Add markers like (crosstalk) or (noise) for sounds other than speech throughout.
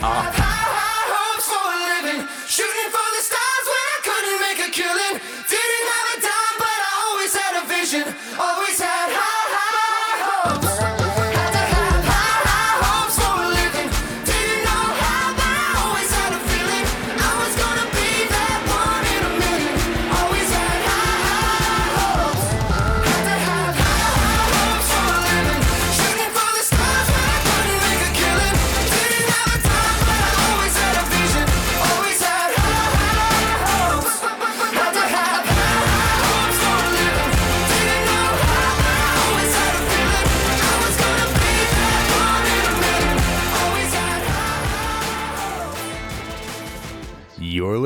High,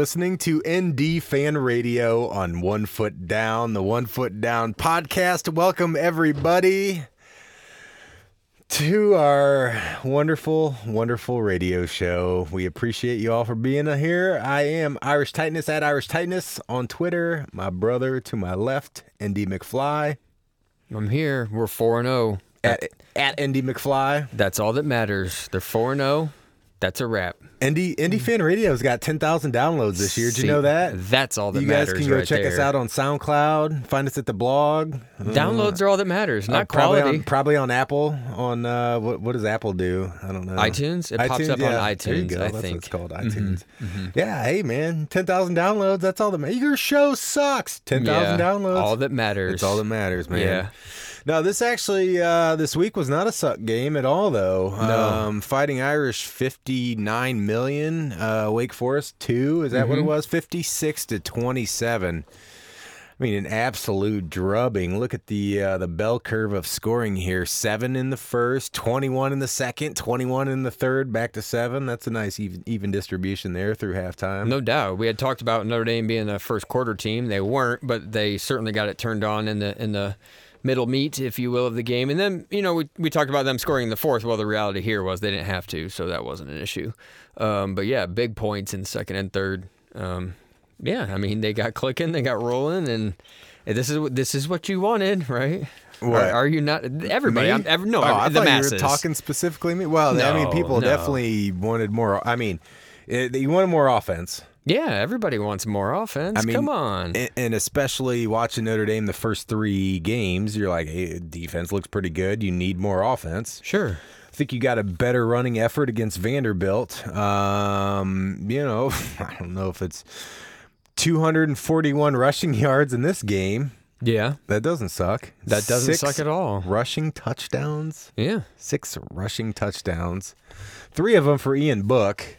listening to ND Fan Radio on One Foot Down, the One Foot Down podcast. Welcome, everybody, to our wonderful, wonderful radio show. We appreciate you all for being here. I am Irish Tightness at Irish Tightness on Twitter. My brother to my left, ND McFly, I'm here. We're 4 and 0. at, at ND McFly. That's all that matters. They're 4 and 0. That's a wrap. ND, ND Fan Radio's got 10,000 downloads this year. Did you know that? That's all that matters. you guys can go right check us out on SoundCloud. Find us at the blog. Downloads are all that matters, Uh, not probably quality. On, probably on Apple. On uh, what what does Apple do? I don't know. iTunes? It pops up on yeah. There you iTunes. I That's what think. it's called. iTunes. Yeah. Hey man, ten thousand downloads. That's all that matters. Your show sucks. Ten thousand Yeah, downloads. All that matters. It's all that matters, man. Yeah. No, this actually uh, this week was not a suck game at all, though. No. Um, Fighting Irish fifty nine million. Uh, Wake Forest two. Is that what Mm-hmm. it was? Fifty six to twenty seven. I mean, an absolute drubbing. Look at the uh, the bell curve of scoring here. Seven in the first, twenty one in the second, twenty one in the third, back to seven. That's a nice even even distribution there through halftime. No doubt. We had talked about Notre Dame being a first quarter team. They weren't, but they certainly got it turned on in the in the middle meat, if you will, of the game. And then, you know, we, we talked about them scoring in the fourth. Well, the reality here was they didn't have to, so that wasn't an issue. Um, but yeah, big points in second and third. Um, yeah, I mean, they got clicking, they got rolling, and this is what this is what you wanted, right? What? Are, are you not? Everybody, Me? I'm, every, no, oh, I the thought masses. you were talking specifically me. Well, I mean, people no. definitely wanted more. I mean, it, you wanted more offense. Yeah, everybody wants more offense. I mean, Come on. and, and especially watching Notre Dame the first three games, you're like, hey, defense looks pretty good. You need more offense. sure. I think you got a better running effort against Vanderbilt. Um, you know, (laughs) I don't know if it's 241 rushing (laughs) yards in this game. Yeah, That doesn't suck. that doesn't Six suck at all. Rushing touchdowns. Yeah. Six rushing touchdowns. Three of them for Ian Book.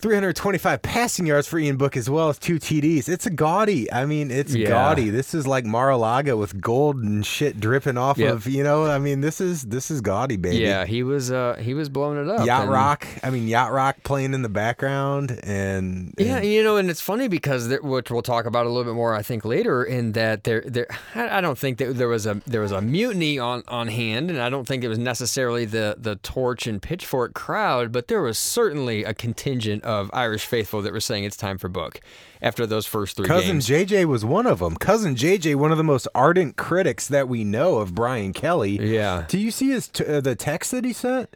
325 passing yards for Ian Book as well as two TDs. It's a gaudy. I mean, it's Yeah. gaudy. This is like Mar-a-Lago with gold and shit dripping off Yep. of, you know, I mean, this is this is gaudy, baby. Yeah, he was uh he was blowing it up. Yacht and- Rock. I mean, Yacht Rock playing in the background and, Yeah, you know, and it's funny because there, which we'll talk about a little bit more, I think, later. In that there, there, I I don't think that there was a there was a mutiny on on hand, and I don't think it was necessarily the the torch and pitchfork crowd, but there was certainly a contingent of Irish faithful that were saying it's time for Book after those first three Cousin games. JJ was one of them. Cousin JJ, one of the most ardent critics that we know of Brian Kelly. Yeah. Do you see his t- uh, the text that he sent?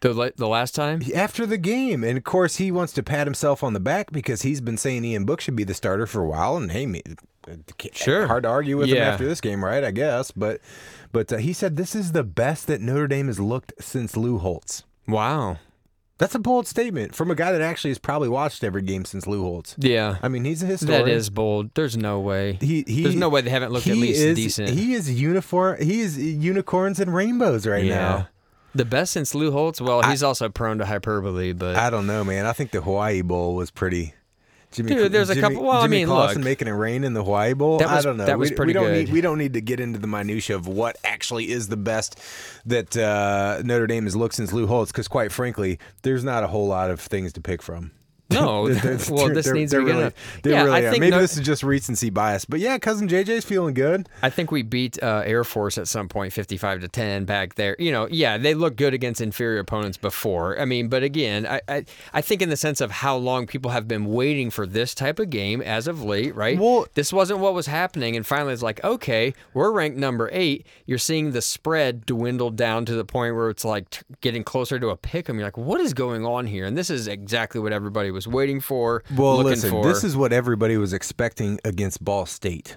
The the last time, after the game. And of course, he wants to pat himself on the back because he's been saying Ian Book should be the starter for a while. And hey, me, Sure. hard to argue with him after this game, right? I guess. But but uh, he said this is the best that Notre Dame has looked since Lou Holtz. wow, That's a bold statement from a guy that actually has probably watched every game since Lou Holtz. yeah, I mean, he's a historian. that is bold. There's no way. He, he, There's no way they haven't looked at least is, decent. He is uniform. He is unicorns and rainbows right now. The best since Lou Holtz. Well, he's also prone to hyperbole, but I don't know, man. I think the Hawaii Bowl was pretty. Jimmy, Dude, there's a couple- well, I mean, Clausen look. making it rain in the Hawaii Bowl. That was- I don't know. that was we, pretty we don't good. Need, we don't need to get into the minutia of what actually is the best that uh, Notre Dame has looked since Lou Holtz, because quite frankly, there's not a whole lot of things to pick from. (laughs) No, (laughs) well, this they're- needs they're to be really, good. They yeah, really I are. think Maybe no- this is just recency bias, but yeah, cousin JJ's feeling good. I think we beat uh, Air Force at some point, fifty-five to ten back there. You know, yeah, they look good against inferior opponents before. I mean, but again, I, I I think in the sense of how long people have been waiting for this type of game as of late, right? Well- this wasn't what was happening, and finally it's like, okay, we're ranked number eight. You're seeing the spread dwindle down to the point where it's like t- getting closer to a pick 'em. You're like, what is going on here? And this is exactly what everybody was waiting for. Well, listen, for. this is what everybody was expecting against Ball State.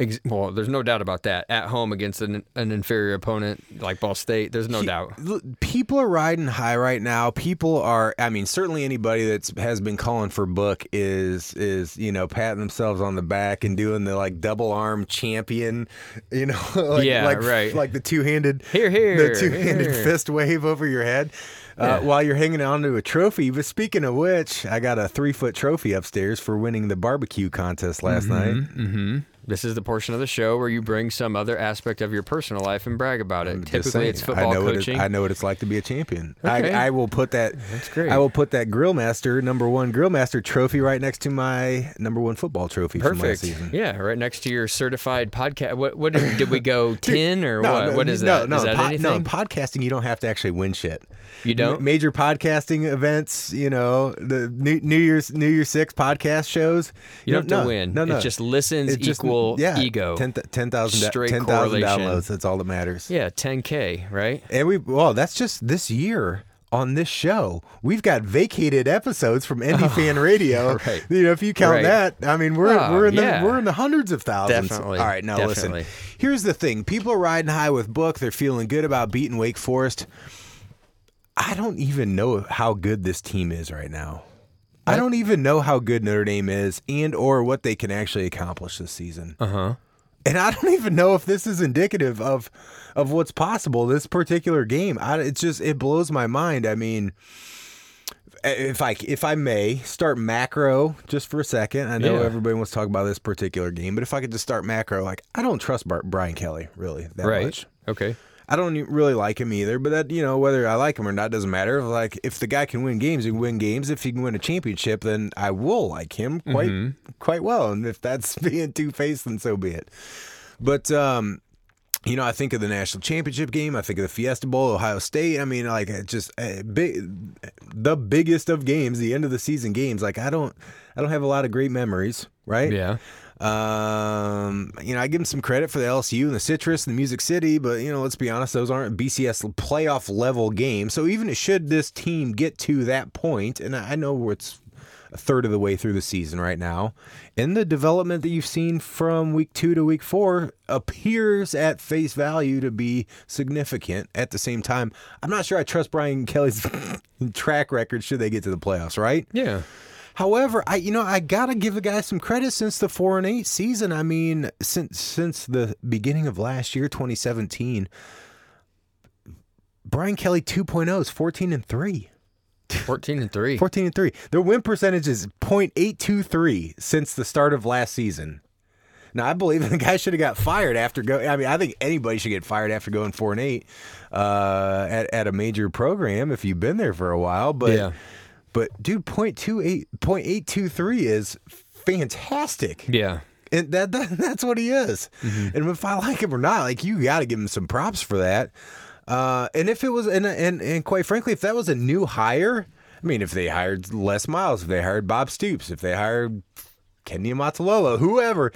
Ex- well, there's no doubt about that. At home against an, an inferior opponent like Ball State, there's no doubt. People are riding high right now. People are. I mean, certainly anybody that's has been calling for book is is you know patting themselves on the back and doing the like double arm champion. (laughs) You know, (laughs) like, Yeah, like, right. Like the two handed Here, here, the two handed fist wave over your head. Uh, Yeah. While you're hanging on to a trophy, but speaking of which, I got a three foot trophy upstairs for winning the barbecue contest last Mm-hmm. night. This is the portion of the show where you bring some other aspect of your personal life and brag about it. Just Typically, saying, it's football I know coaching. What it, I know what it's like to be a champion. Okay. I, I will put that. That's great. I will put that Grillmaster number one Grillmaster trophy right next to my number one football trophy from last Perfect. season. Yeah, right next to your certified podcast. What? What did, did we go? (laughs) Ten or No, what? no, what is no, that? No, is that pod- no, podcasting. You don't have to actually win shit. You don't? Ma- major podcasting events. You know the New, New Year's New Year's Six podcast shows. You don't have to win. No, no. It's just listens It just- equal yeah, ego. 10 10,000 da- Straight 10,000 correlation. downloads. That's all that matters. yeah, 10k, right? And we well, that's just this year on this show. We've got vacated episodes from Indie (laughs) Fan Radio. Oh, right. You know, if you count Right. that, I mean, we're Oh, we're in the yeah. we're in the hundreds of thousands. Definitely, All right, now definitely. listen. Here's the thing: people are riding high with Book. They're feeling good about beating Wake Forest. I don't even know how good this team is right now. I don't even know how good Notre Dame is and or what they can actually accomplish this season. Uh huh. And I don't (laughs) even know if this is indicative of of what's possible this particular game. I, it's just it blows my mind. I mean, if I if I may start macro just for a second. I know Yeah. everybody wants to talk about this particular game, but if I could just start macro, like I don't trust Brian Kelly really that Right. much. Okay. I don't really like him either, but that you know whether I like him or not doesn't matter. Like if the guy can win games, he can win games. If he can win a championship, then I will like him quite quite well. And if that's (laughs) being two faced, then so be it. But um, you know, I think of the national championship game. I think of the Fiesta Bowl, Ohio State. I mean, like just uh, big, the biggest of games, the end of the season games. Like I don't, I don't have a lot of great memories, right? Yeah. Um, you know, I give them some credit for the LSU and the Citrus and the Music City, but you know, let's be honest, those aren't BCS playoff level games. So even should this team get to that point, and I I know it's a third of the way through the season right now, and the development that you've seen from week two to week four appears at face value to be significant. At the same time, I'm not sure I trust Brian Kelly's (laughs) track record should they get to the playoffs, right? Yeah. However, I you know I gotta give the guy some credit since the four and eight season. I mean, since since the beginning of last year, 2017, Brian Kelly 2.0 is 14 and three. 14 and three. (laughs) 14 and three. Their win percentage is .823 since the start of last season. Now I believe (laughs) the guy should have got fired after go. I mean, I think anybody should get fired after going four and eight uh, at at a major program if you've been there for a while. But Yeah. But dude, point two eight point eight two three is fantastic. Yeah. And that, that (laughs) that's what he is. Mm-hmm. And if I like him or not, like you got to give him some props for that. Uh, and if it was, and, and and quite frankly, if that was a new hire, I mean, if they hired Les Miles, if they hired Bob Stoops, if they hired Kenny Niumatalolo, whoever,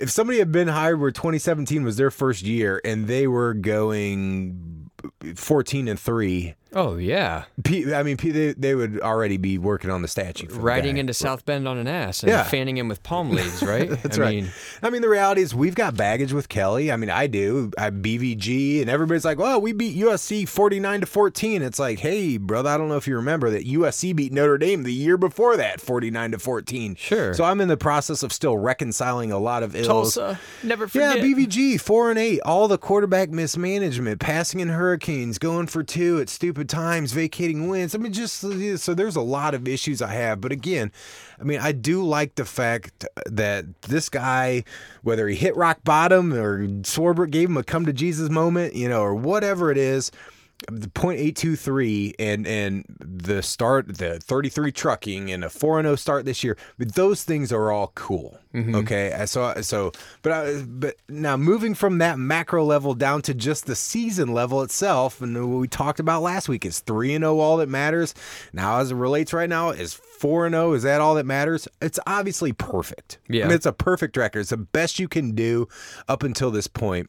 if somebody had been hired where 2017 was their first year and they were going 14 and three, Oh yeah. P- I mean, P- they, they would already be working on the statue. For Riding into South Bend on an ass and Yeah. fanning him with (laughs) palm leaves, right? That's I right. Mean, I mean, the reality is we've got baggage with Kelly. I mean, I do. I BVG, and everybody's like, "Well, we beat USC forty-nine to 14. It's like, hey, brother, I don't know if you remember that USC beat Notre Dame the year before that, forty-nine to fourteen. Sure. So I'm in the process of still reconciling a lot of ills. Tulsa, never forget. Yeah. BVG four and eight. All the quarterback mismanagement, passing in hurricanes, going for two at stupid times, vacating wins. I mean, just so there's a lot of issues I have. But again, I mean, I do like the fact that this guy, whether he hit rock bottom or Swarbrick gave him a come to Jesus moment, you know, or whatever it is. The point eight two three and and the start the thirty three trucking and a four and zero start this year. But those things are all cool. Mm-hmm. Okay, I saw so, but I, but now moving from that macro level down to just the season level itself, and what we talked about last week is three and zero all that matters. Now, as it relates right now, is four and zero is that all that matters? It's obviously perfect. Yeah. I mean, it's a perfect record. It's the best you can do up until this point.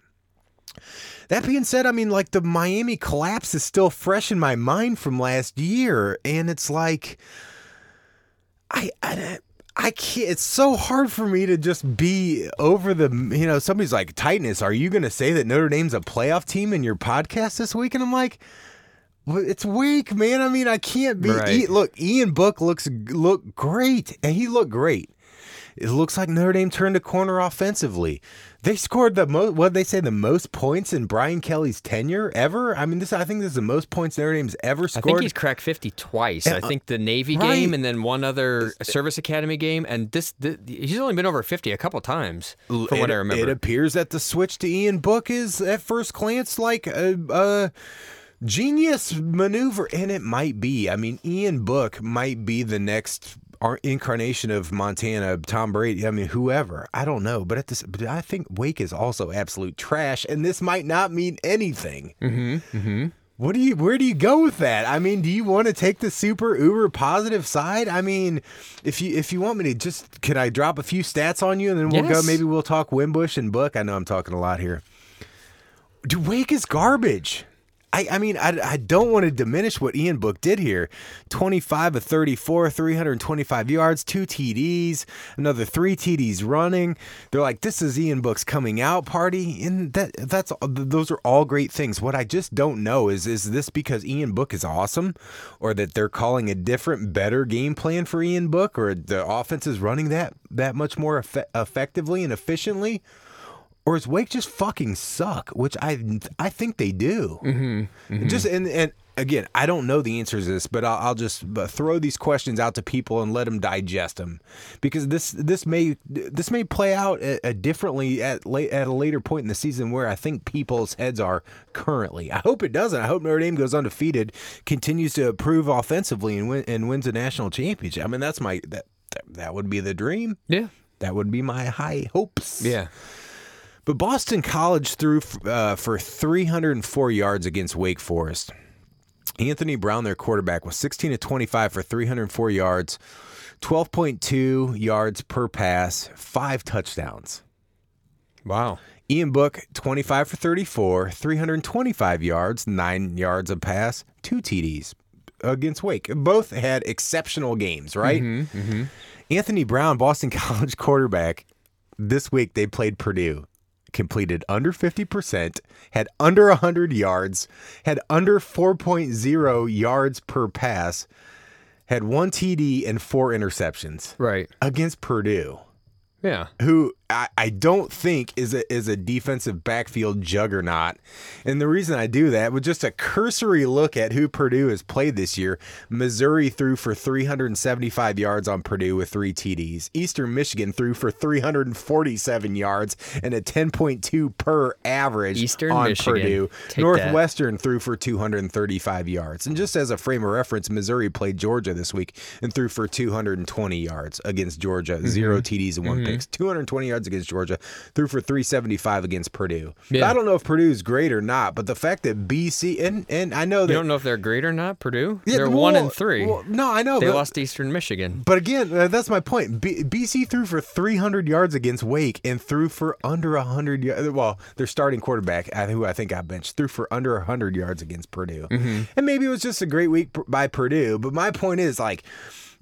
That being said, I mean, like the Miami collapse is still fresh in my mind from last year, and it's like, I, I, I can't. It's so hard for me to just be over the. You know, somebody's like, "Tightness, are you going to say that Notre Dame's a playoff team in your podcast this week?" And I'm like. Well, it's weak, man. I mean, I can't be. Right. E- look, Ian Book looks look great, and he looked great. It looks like Notre Dame turned a corner offensively. They scored the most. What they say the most points in Brian Kelly's tenure ever. I mean, this I think this is the most points Notre Dame's ever scored. I think he's cracked 50 twice. I think the Navy right. game and then one other service academy game. And this, th he's only been over 50 a couple times, from what I remember. It appears that the switch to Ian Book is at first glance like a, a genius maneuver, and it might be. I mean, Ian Book might be the next ar- incarnation of Montana, Tom Brady. I mean, whoever. I don't know, but at this, but I think Wake is also absolute trash, and this might not mean anything. Mm-hmm. Mm-hmm. What do you? Where do you go with that? I mean, do you want to take the super uber positive side? I mean, if you if you want me to just, could I drop a few stats on you, and then we'll go. Maybe we'll talk Wimbush and Book. I know I'm talking a lot here. Dude, Wake is garbage. I, I mean, I, I don't want to diminish what Ian Book did here. 25 of 34, 325 yards, two TDs, another three TDs running. They're like, this is Ian Book's coming out party. And that that's those are all great things. What I just don't know is is this because Ian Book is awesome or that they're calling a different, better game plan for Ian Book or the offense is running that that much more effe- effectively and efficiently? Or is Wake just fucking suck? Which I I think they do. Mm-hmm, Just and and again, I don't know the answers to this, but I'll, I'll just throw these questions out to people and let them digest them, because this this may this may play out uh, uh, differently at late at a later point in the season where I think people's heads are currently. I hope it doesn't. I hope Notre Dame goes undefeated, continues to improve offensively, and win, and wins a national championship. I mean, that's my that that, that would be the dream. yeah. That would be my high hopes. Yeah. But Boston College threw uh, for 304 yards against Wake Forest. Anthony Brown, their quarterback, was 16 to 25 for 304 yards, 12.2 yards per pass, five touchdowns. Wow. Ian Book, 25 for 34, 325 yards, nine yards of pass, two TDs against Wake. Both had exceptional games, right? Anthony Brown, Boston (laughs) College quarterback, this week they played Purdue. Completed under 50%, had under 100 yards, had under 4.0 yards per pass, had one TD and four interceptions Right. against Purdue Yeah. who I, I don't think is a is a defensive backfield juggernaut. And the reason I do that with just a cursory look at who Purdue has played this year, Missouri threw for 375 yards on Purdue with three TDs. Eastern Michigan threw for 347 yards and a 10.2 per average Eastern on Michigan. Purdue. Take that. Northwestern threw for 235 yards. And just as a frame of reference, Missouri played Georgia this week and threw for 220 yards against Georgia. Mm-hmm. Zero TDs and one picks. 220 yards against Georgia. Threw for 375 against Purdue. Yeah. I don't know if Purdue's great or not, but the fact that BC and and I know that You don't know if they're great or not, Purdue? Yeah, they're well, one and three. well, no, I know. they but, lost Eastern Michigan. but again, uh, that's my point. B- BC threw for 300 yards against Wake and threw for under 100 yards. Well, their starting quarterback, uh, who I think I benched, threw for under 100 yards against Purdue. And maybe it was just a great week by Purdue. But my point is, like,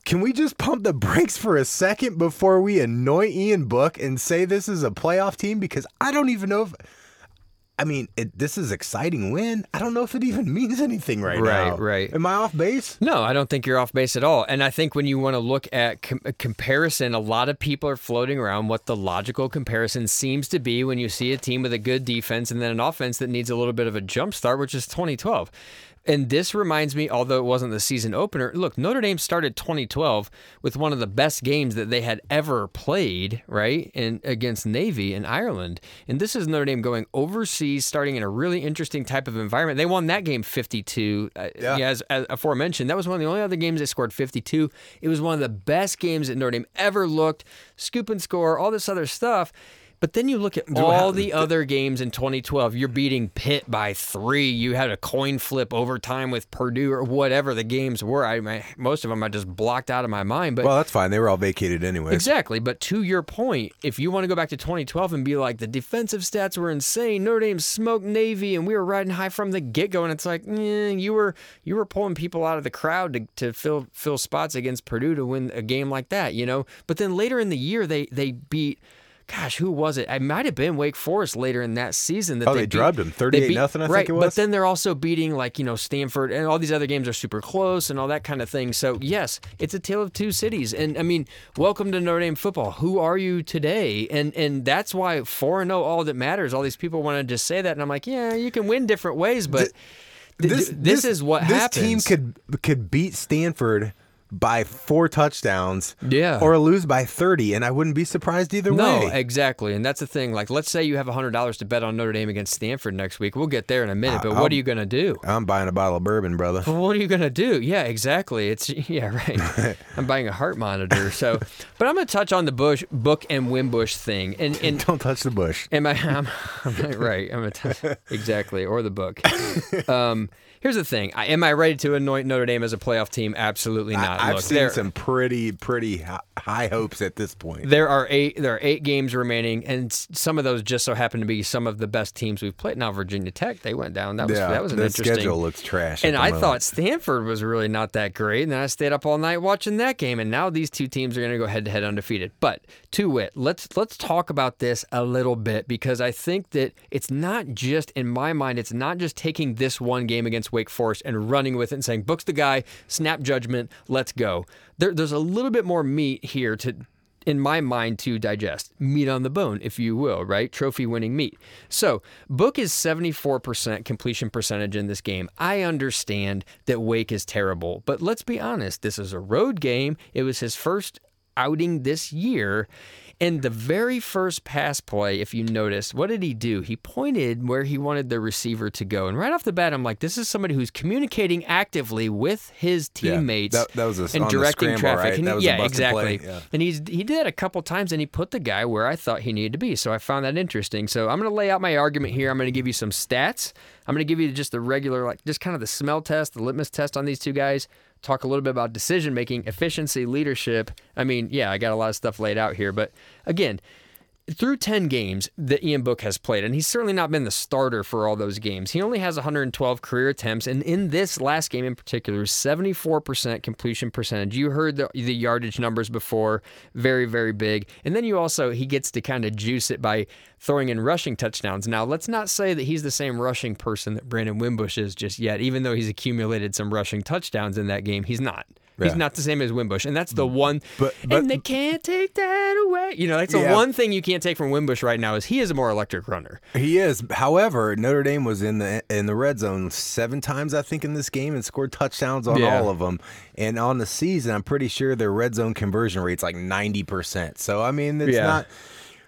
can we just pump the brakes for a second before we annoy Ian Book and say this is a playoff team? Because I don't even know if. I mean, it, this is exciting win. I don't know if it even (laughs) means anything right, Right, now. right. Right. Am I off base? No, I don't think you're off base at all. And I think when you want to look at com- a comparison, a lot of people are floating around what the logical comparison seems to be when you see a team with a good defense and then an offense that needs a little bit of a jump start, which is 2012. And this reminds me, although it wasn't the season opener, look, Notre Dame started 2012 with one of the best games that they had ever played, right? And against Navy in Ireland. And this is Notre Dame going overseas, starting in a really interesting type of environment. They won that game 52. Uh, Yeah. as, as aforementioned, that was one of the only other games they scored 52. It was one of the best games that Notre Dame ever looked. Scoop and score, all this other stuff. But then you look at all the other games in 2012. You're beating Pitt by three. You had a coin flip overtime with Purdue or whatever the games were. I my, most of them I just blocked out of my mind. But Well, that's fine. They were all vacated anyways. Exactly, but to your point, if you want to go back to 2012 and be like the defensive stats were insane, Notre Dame smoked Navy, and we were riding high from the get go, and it's like eh, you were you were pulling people out of the crowd to, to fill fill spots against Purdue to win a game like that, you know. But then later in the year, they they beat. Gosh, who was it? It might have been Wake Forest later in that season. That Oh, they beat- drubbed 'em, they 38 beat- nothing, I think right, it But then they're also beating like you know Stanford and all these other games are super close and all that kind of thing. So yes, it's a tale of two cities. And I mean, welcome to Notre Dame football. Who are you today? And and that's why four and zero all that matters. All these people want to just say that, and I'm like, yeah, you can win different ways, but th- this, is what this happens. team could could beat Stanford by four touchdowns, Yeah. or lose by thirty, and I wouldn't be surprised either No, way. No, exactly, and that's the thing. Like, let's say you have hundred dollars to bet on Notre Dame against Stanford next week. We'll get there in a minute. But I'll- what are you gonna do? I'm buying a bottle of bourbon, brother. Well, what are you gonna do? Yeah, exactly. It's (laughs) yeah, right. (laughs) I'm buying a heart monitor. So, but I'm gonna touch on the Bush book and Wimbush thing, and and (laughs) Don't touch the bush. Am I? I'm, I'm right. I'm a t- exactly, or the book. Um, here's the thing: I, Am I ready to anoint Notre Dame as a playoff team? Absolutely not. I, have Look, seen there, some pretty pretty high hopes at this point. there are eight. There are eight games remaining, and some of those just so happen to be some of the best teams we've played. Now, Virginia Tech, they went down. That was yeah, that was an the interesting. schedule looks trash. And I moment. thought Stanford was really not that great. And then I stayed up all night watching that game. And now these two teams are going to go head to head undefeated. But to wit, let's let's talk about this a little bit because I think that it's not just in my mind. It's not just taking this one game against Wake Forest and running with it and saying, "Books the guy, snap judgment, let's go." There, there's a little bit more meat here to in my mind to digest. Meat on the bone, if you will, right? Trophy winning meat. So, Book is 74% completion percentage in this game. I understand that Wake is terrible, but let's be honest, this is a road game. It was his first outing this year. And the very first pass play, if you notice, what did he do? He pointed where he wanted the receiver to go. And right off the bat, I'm like, this is somebody who's communicating actively with his Yeah, teammates that- that was a- and directing scramble, traffic. right? And That was yeah, exactly. play, yeah. And he's he did that a couple times, and he put the guy where I thought he needed to be. So I found that interesting. So I'm going to lay out my argument here. I'm going to give you some stats. I'm going to give you just the regular, like just kind of the smell test, the litmus test on these two guys. Talk a little bit about decision making, efficiency, leadership. I mean, yeah, I got a lot of stuff laid out here, but again. Through 10 games that Ian Book has played, and he's certainly not been the starter for all those games. He only has 112 career attempts, and in this last game in particular, 74% completion percentage. You heard the, the yardage numbers before, very, very big. And then you also, he gets to kind of juice it by throwing in rushing touchdowns. Now, let's not say that he's the same rushing person that Brandon Wimbush is just yet, even though he's accumulated some rushing touchdowns in that game. He's not. He's not the same as Wimbush, and that's the mm. one. But- but- and they can't take that away. You know, that's the Yeah. one thing you can't take from Wimbush right now is he is a more electric runner. He is. However, Notre Dame was in the in the red zone seven times, I think, in this game and scored touchdowns on Yeah. all of them. And on the season, I'm pretty sure their red zone conversion rate's like 90 percent. So I mean, it's Yeah. not.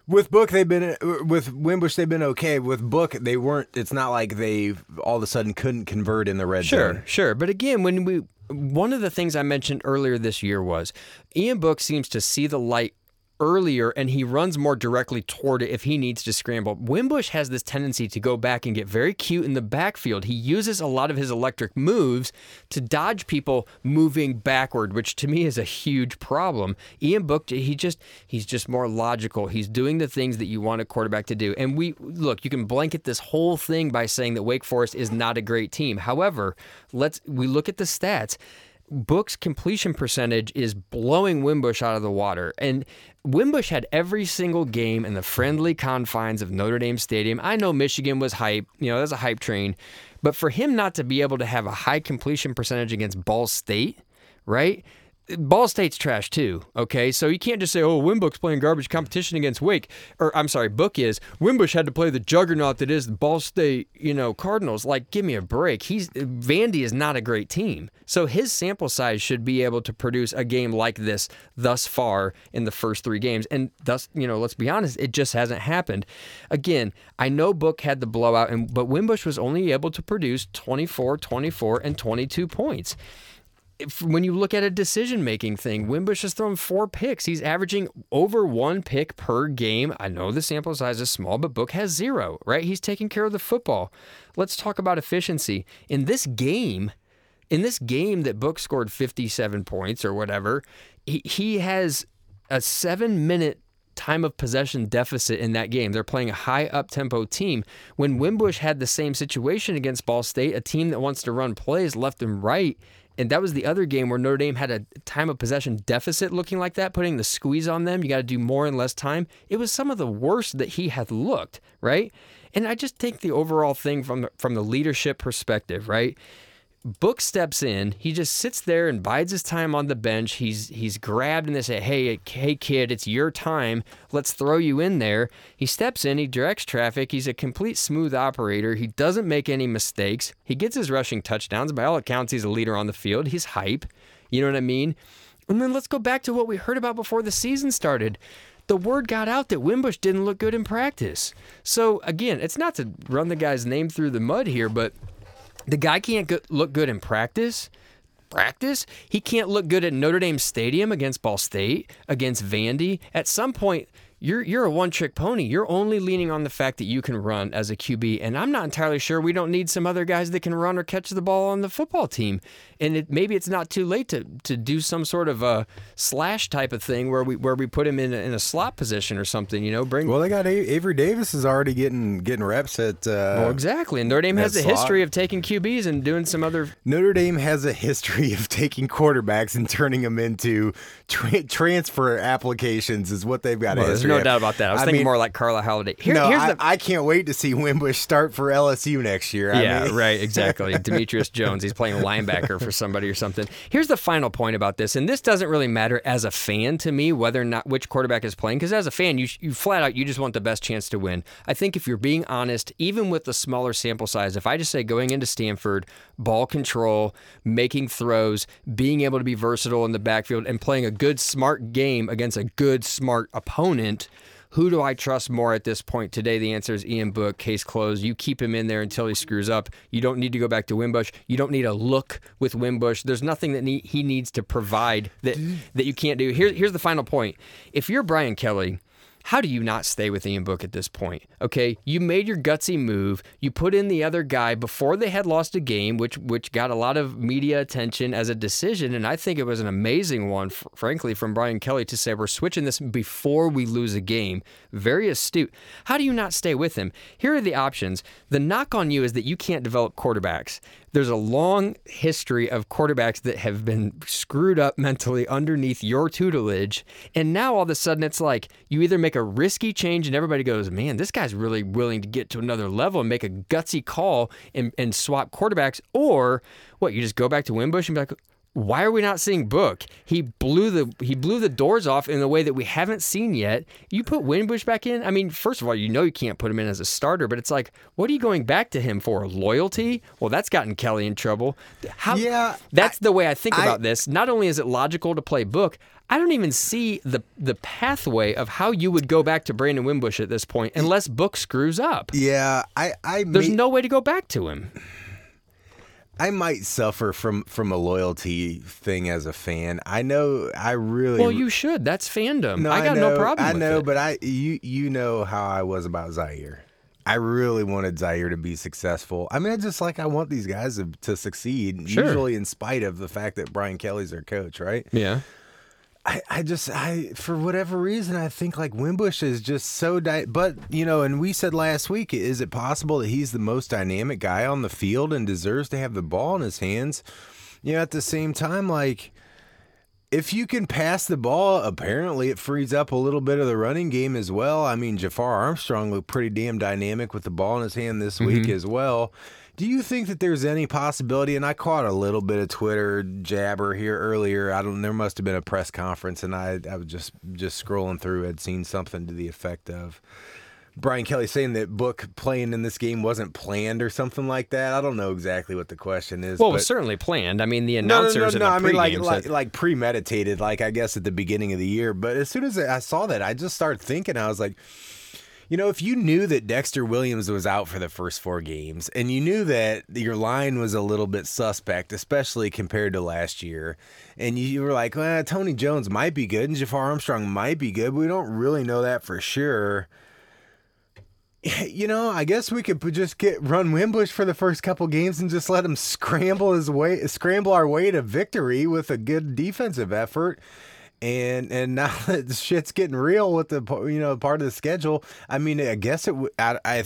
With Book, they've been with Wimbush. They've been okay. With Book, they weren't. It's not like they all of a sudden couldn't convert in the red zone. Sure, zone. sure. But again, when we one of the things I mentioned earlier this year was Ian Book seems to see the light earlier and he runs more directly toward it if he needs to scramble. Wimbush has this tendency to go back and get very cute in the backfield. He uses a lot of his electric moves to dodge people moving backward, which to me is a huge problem. Ian Book he just he's just more logical. He's doing the things that you want a quarterback to do. And we look, you can blanket this whole thing by saying that Wake Forest is not a great team. However, let's we look at the stats. Book's completion percentage is blowing Wimbush out of the water. And Wimbush had every single game in the friendly confines of Notre Dame Stadium. I know Michigan was hype, you know, that's a hype train. But for him not to be able to have a high completion percentage against Ball State, right? Ball State's trash too. Okay, so you can't just say, "Oh, Wimbush's playing garbage competition against Wake," or I'm sorry, Book is. Wimbush had to play the juggernaut that is the Ball State, you know, Cardinals. Like, give me a break. He's Vandy is not a great team, so his sample size should be able to produce a game like this thus far in the first three games, and thus, you know, let's be honest, it just hasn't happened. Again, I know Book had the blowout, and but Wimbush was only able to produce 24, 24, and 22 points if, when you look at a decision making thing, Wimbush has thrown four picks. He's averaging over one pick per game. I know the sample size is small, but Book has zero, right? He's taking care of the football. Let's talk about efficiency. In this game, in this game that Book scored 57 points or whatever, he, he has a seven minute time of possession deficit in that game. They're playing a high up tempo team. When Wimbush had the same situation against Ball State, a team that wants to run plays left and right, and that was the other game where Notre Dame had a time of possession deficit looking like that, putting the squeeze on them. You got to do more in less time. It was some of the worst that he had looked, right? And I just take the overall thing from from the leadership perspective, right? Book steps in. He just sits there and bides his time on the bench. He's he's grabbed and they say, "Hey, hey, kid, it's your time. Let's throw you in there." He steps in. He directs traffic. He's a complete smooth operator. He doesn't make any mistakes. He gets his rushing touchdowns. By all accounts, he's a leader on the field. He's hype. You know what I mean? And then let's go back to what we heard about before the season started the word got out that Wimbush didn't look good in practice. So again, it's not to run the guy's name through the mud here, but the guy can't go- look good in practice. Practice. He can't look good at Notre Dame Stadium against Ball State, against Vandy. At some point, you're you're a one trick pony. You're only leaning on the fact that you can run as a QB, and I'm not entirely sure we don't need some other guys that can run or catch the ball on the football team. And it, maybe it's not too late to to do some sort of a slash type of thing where we where we put him in a, in a slot position or something. You know, bring Well, they got A- Avery Davis is already getting getting reps at. Uh, well, exactly. And Notre Dame has a slot. history of taking QBs and doing some other Notre Dame has a history of taking quarterbacks and turning them into tra- transfer applications. Is what they've got. a Well, there's history no doubt about that. I was I thinking mean, more like Carlyle Holiday. Here, no, here's I, the I can't wait to see Wimbush start for LSU next year. I yeah, mean- right, (laughs) exactly. Demetrius Jones, he's playing linebacker for somebody or something. Here's the final point about this, and this doesn't really matter as a fan to me whether or not which quarterback is playing, because as a fan, you you flat out you just want the best chance to win. I think if you're being honest, even with the smaller sample size, if I just say going into Stanford, ball control, making throws, being able to be versatile in the backfield, and playing a good smart game against a good smart opponent. Who do I trust more at this point today? The answer is Ian Book. Case closed. You keep him in there until he screws up. You don't need to go back to Wimbush. You don't need a look with Wimbush. There's nothing that he needs to provide that that you can't do. Here, here's the final point. If you're Brian Kelly, how do you not stay with Ian Book at this point? Okay, you made your gutsy move. You put in the other guy before they had lost a game, which which got a lot of media attention as a decision, and I think it was an amazing one, fr- frankly, from Brian Kelly to say we're switching this before we lose a game. Very astute. How do you not stay with him? Here are the options. The knock on you is that you can't develop quarterbacks. There's a long history of quarterbacks that have been screwed up mentally underneath your tutelage. And now all of a sudden it's like you either make a risky change and everybody goes, man, this guy's really willing to get to another level and make a gutsy call and, and swap quarterbacks, or what, you just go back to Wimbush and be like, why are we not seeing Book? He blew the he blew the doors off in a way that we haven't seen yet. You put Wimbush back in. I mean, first of all, you know you can't put him in as a starter, but it's like, what are you going back to him for? Loyalty? Well, that's gotten Kelly in trouble. How? Yeah, that's the way I think I- about this. Not only is it logical to play Book, I don't even see the the pathway of how you would go back to Brandon Wimbush at this point, unless Book screws up. Yeah, I I There's may- no way to go back to him. I might suffer from from a loyalty thing as a fan. I know I really Well, you should. That's fandom. No, I got know, no problem. I know, it. but I you you know how I was about Zaire. I really wanted Zaire to be successful. I mean, I just like I want these guys to, to succeed, Sure. usually in spite of the fact that Brian Kelly's their coach, right? yeah. I, I just I for whatever reason I think like Wimbush is just so di- but you know and we said last week is it possible that he's the most dynamic guy on the field and deserves to have the ball in his hands? You know at the same time like if you can pass the ball apparently it frees up a little bit of the running game as well. I mean Jafar Armstrong looked pretty damn dynamic with the ball in his hand this mm-hmm. week as well Do you think that there's any possibility? And I caught a little bit of Twitter jabber here earlier. I don't. There must have been a press conference, and I I was just just scrolling through. Had seen something to the effect of Brian Kelly saying that Book playing in this game wasn't planned or something like that. I don't know exactly what the question is. Well, it was certainly planned. I mean, the no, no, announcers no, no. I mean, like, like, like premeditated, like I guess at the beginning of the year. But as soon as I saw that, I just started thinking. I was like, you know, if you knew that Dexter Williams was out for the first four games, and you knew that your line was a little bit suspect, especially compared to last year, and you, were like, well, Tony Jones might be good, and Jafar Armstrong might be good, but we don't really know that for sure. (laughs) You know, I guess we could just get run Wimbush for the first couple games and just let him scramble his way, scramble our way to victory with a good defensive effort. And and (laughs) now that shit's getting real with the you know part of the schedule, I mean, I guess it. w- I I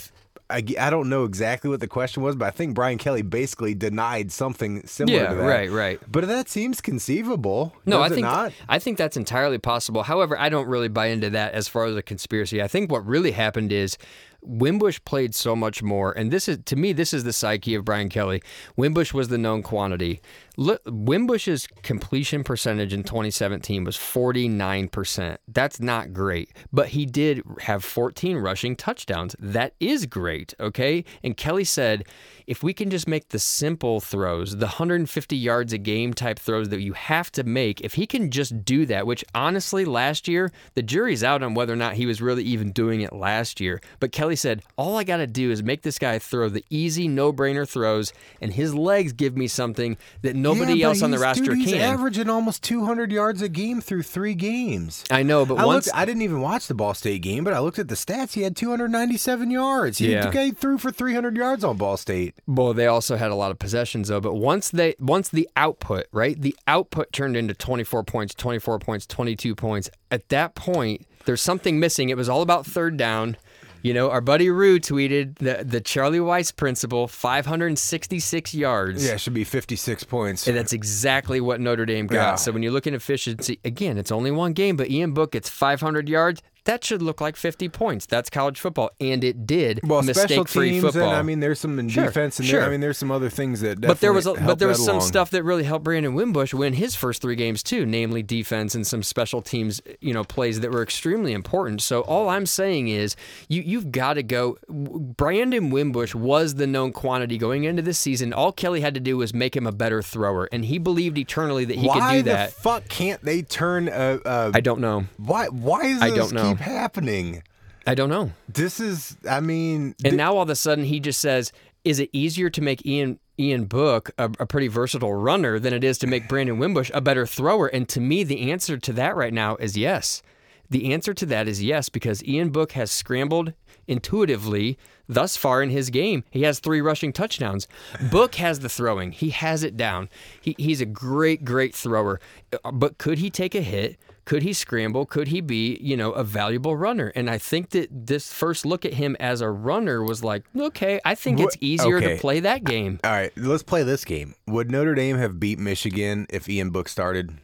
I, I don't know exactly what the question was, but I think Brian Kelly basically denied something similar Yeah, to that. right, right. But that seems conceivable. No, I think not. I think that's entirely possible. However, I don't really buy into that as far as a conspiracy. I think what really happened is Wimbush played so much more, and this is to me this is the psyche of Brian Kelly. Wimbush was the known quantity. Wimbush's completion percentage in 2017 was 49%. That's not great, but he did have 14 rushing touchdowns. That is great, okay? And Kelly said, if we can just make the simple throws, the 150 yards a game type throws that you have to make, if he can just do that, which honestly, last year, the jury's out on whether or not he was really even doing it last year. But Kelly said, all I got to do is make this guy throw the easy, no brainer throws, and his legs give me something that nobody Yeah, else on the roster dude, he's can. averaging almost 200 yards a game through three games. I know, but I once. looked, I didn't even watch the Ball State game, but I looked at the stats. He had 297 yards. He, Yeah. he threw for 300 yards on Ball State. Well, they also had a lot of possessions though. But once they once the output, right? The output turned into 24 points, 24 points, 22 points. At that point, there's something missing. It was all about third down. You know, our buddy Rue tweeted the the Charlie Weis principle, 566 yards. Yeah, it should be 56 points. And that's exactly what Notre Dame got. Yeah. So when you look at efficiency, again, it's only one game, but Ian Book gets 500 yards. That should look like 50 points. That's college football, and it did. well, special Mistake-free teams, football. and I mean, there's some in Sure, defense, and sure. there, I mean, there's some other things that. but there was a, but there was some along. stuff that really helped Brandon Wimbush win his first three games too, namely defense and some special teams, you know, plays that were extremely important. So all I'm saying is you you've got to go. Brandon Wimbush was the known quantity going into this season. All Kelly had to do was make him a better thrower, and he believed eternally that he why could do that. Why the fuck can't they turn a? a I don't know. why? Why does I don't know. Keep happening? I don't know. This is. I mean, And now all of a sudden he just says, "Is it easier to make Ian Ian Book a, a pretty versatile runner than it is to make Brandon Wimbush a better thrower?" And to me, the answer to that right now is yes. The answer to that is yes because Ian Book has scrambled intuitively thus far in his game. He has three rushing touchdowns. Book has the throwing. He has it down. He, he's a great, great thrower. Uh, But could he take a hit? Could he scramble? Could he be, you know, a valuable runner? And I think that this first look at him as a runner was like, okay, I think it's easier okay. to play that game. all right, let's play this game. Would Notre Dame have beat Michigan if Ian Book started?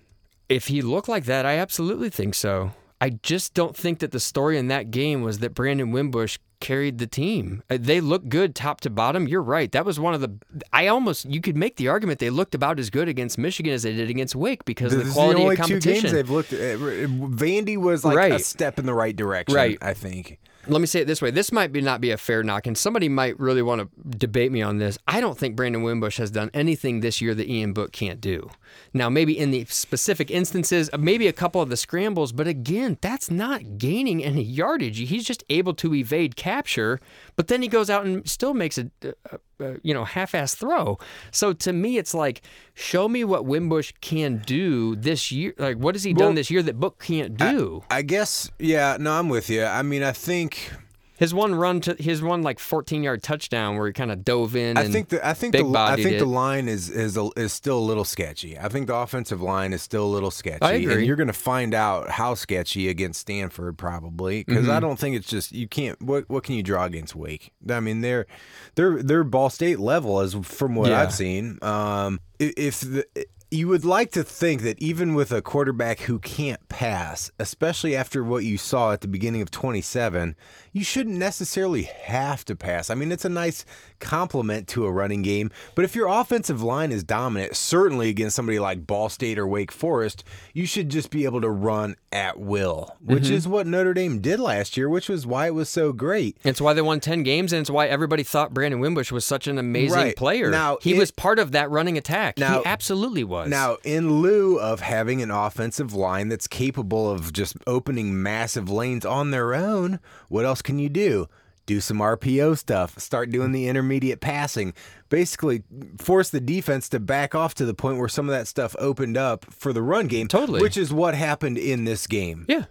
If he looked like that, I absolutely think so. I just don't think that the story in that game was that Brandon Wimbush carried the team. Uh, They looked good top to bottom. You're right. That was one of the. I almost you could make the argument they looked about as good against Michigan as they did against Wake because of This the is quality the only of competition. two games they've looked at. Vandy was like a step in the right direction, Right. I think. Let me say it this way. This might be not be a fair knock, and somebody might really want to debate me on this. I don't think Brandon Wimbush has done anything this year that Ian Book can't do. Now, maybe in the specific instances, uh, maybe a couple of the scrambles, but again, that's not gaining any yardage. He's just able to evade capture, but then he goes out and still makes a, a, a you know half-ass throw. So to me, it's like, show me what Wimbush can do this year. Like, what has he Well, done this year that Book can't do? I guess, yeah, no, I'm with you. I mean, I think. His one run to his one like 14 yard touchdown where he kind of dove in. I think the I think the I think the line is is a, is still a little sketchy. I think the offensive line is still a little sketchy. I agree. And you're going to find out how sketchy against Stanford probably because Mm-hmm. I don't think it's just you can't. What what can you draw against Wake? I mean they're they're they're Ball State level as from what Yeah. I've seen. Um, if the you would like to think that even with a quarterback who can't pass, especially after what you saw at the beginning of 27, you shouldn't necessarily have to pass. I mean, it's a nice complement to a running game, but if your offensive line is dominant, certainly against somebody like Ball State or Wake Forest, you should just be able to run at will, which Mm-hmm. is what Notre Dame did last year, which was why it was so great. It's why they won 10 games, and it's why everybody thought Brandon Wimbush was such an amazing Right. player. Now, he it- was part of that running attack. Now- he absolutely was. Now, in lieu of having an offensive line that's capable of just opening massive lanes on their own, what else can you do? Do some RPO stuff, start doing the intermediate passing, basically force the defense to back off to the point where some of that stuff opened up for the run game. Totally. Which is what happened in this game. yeah.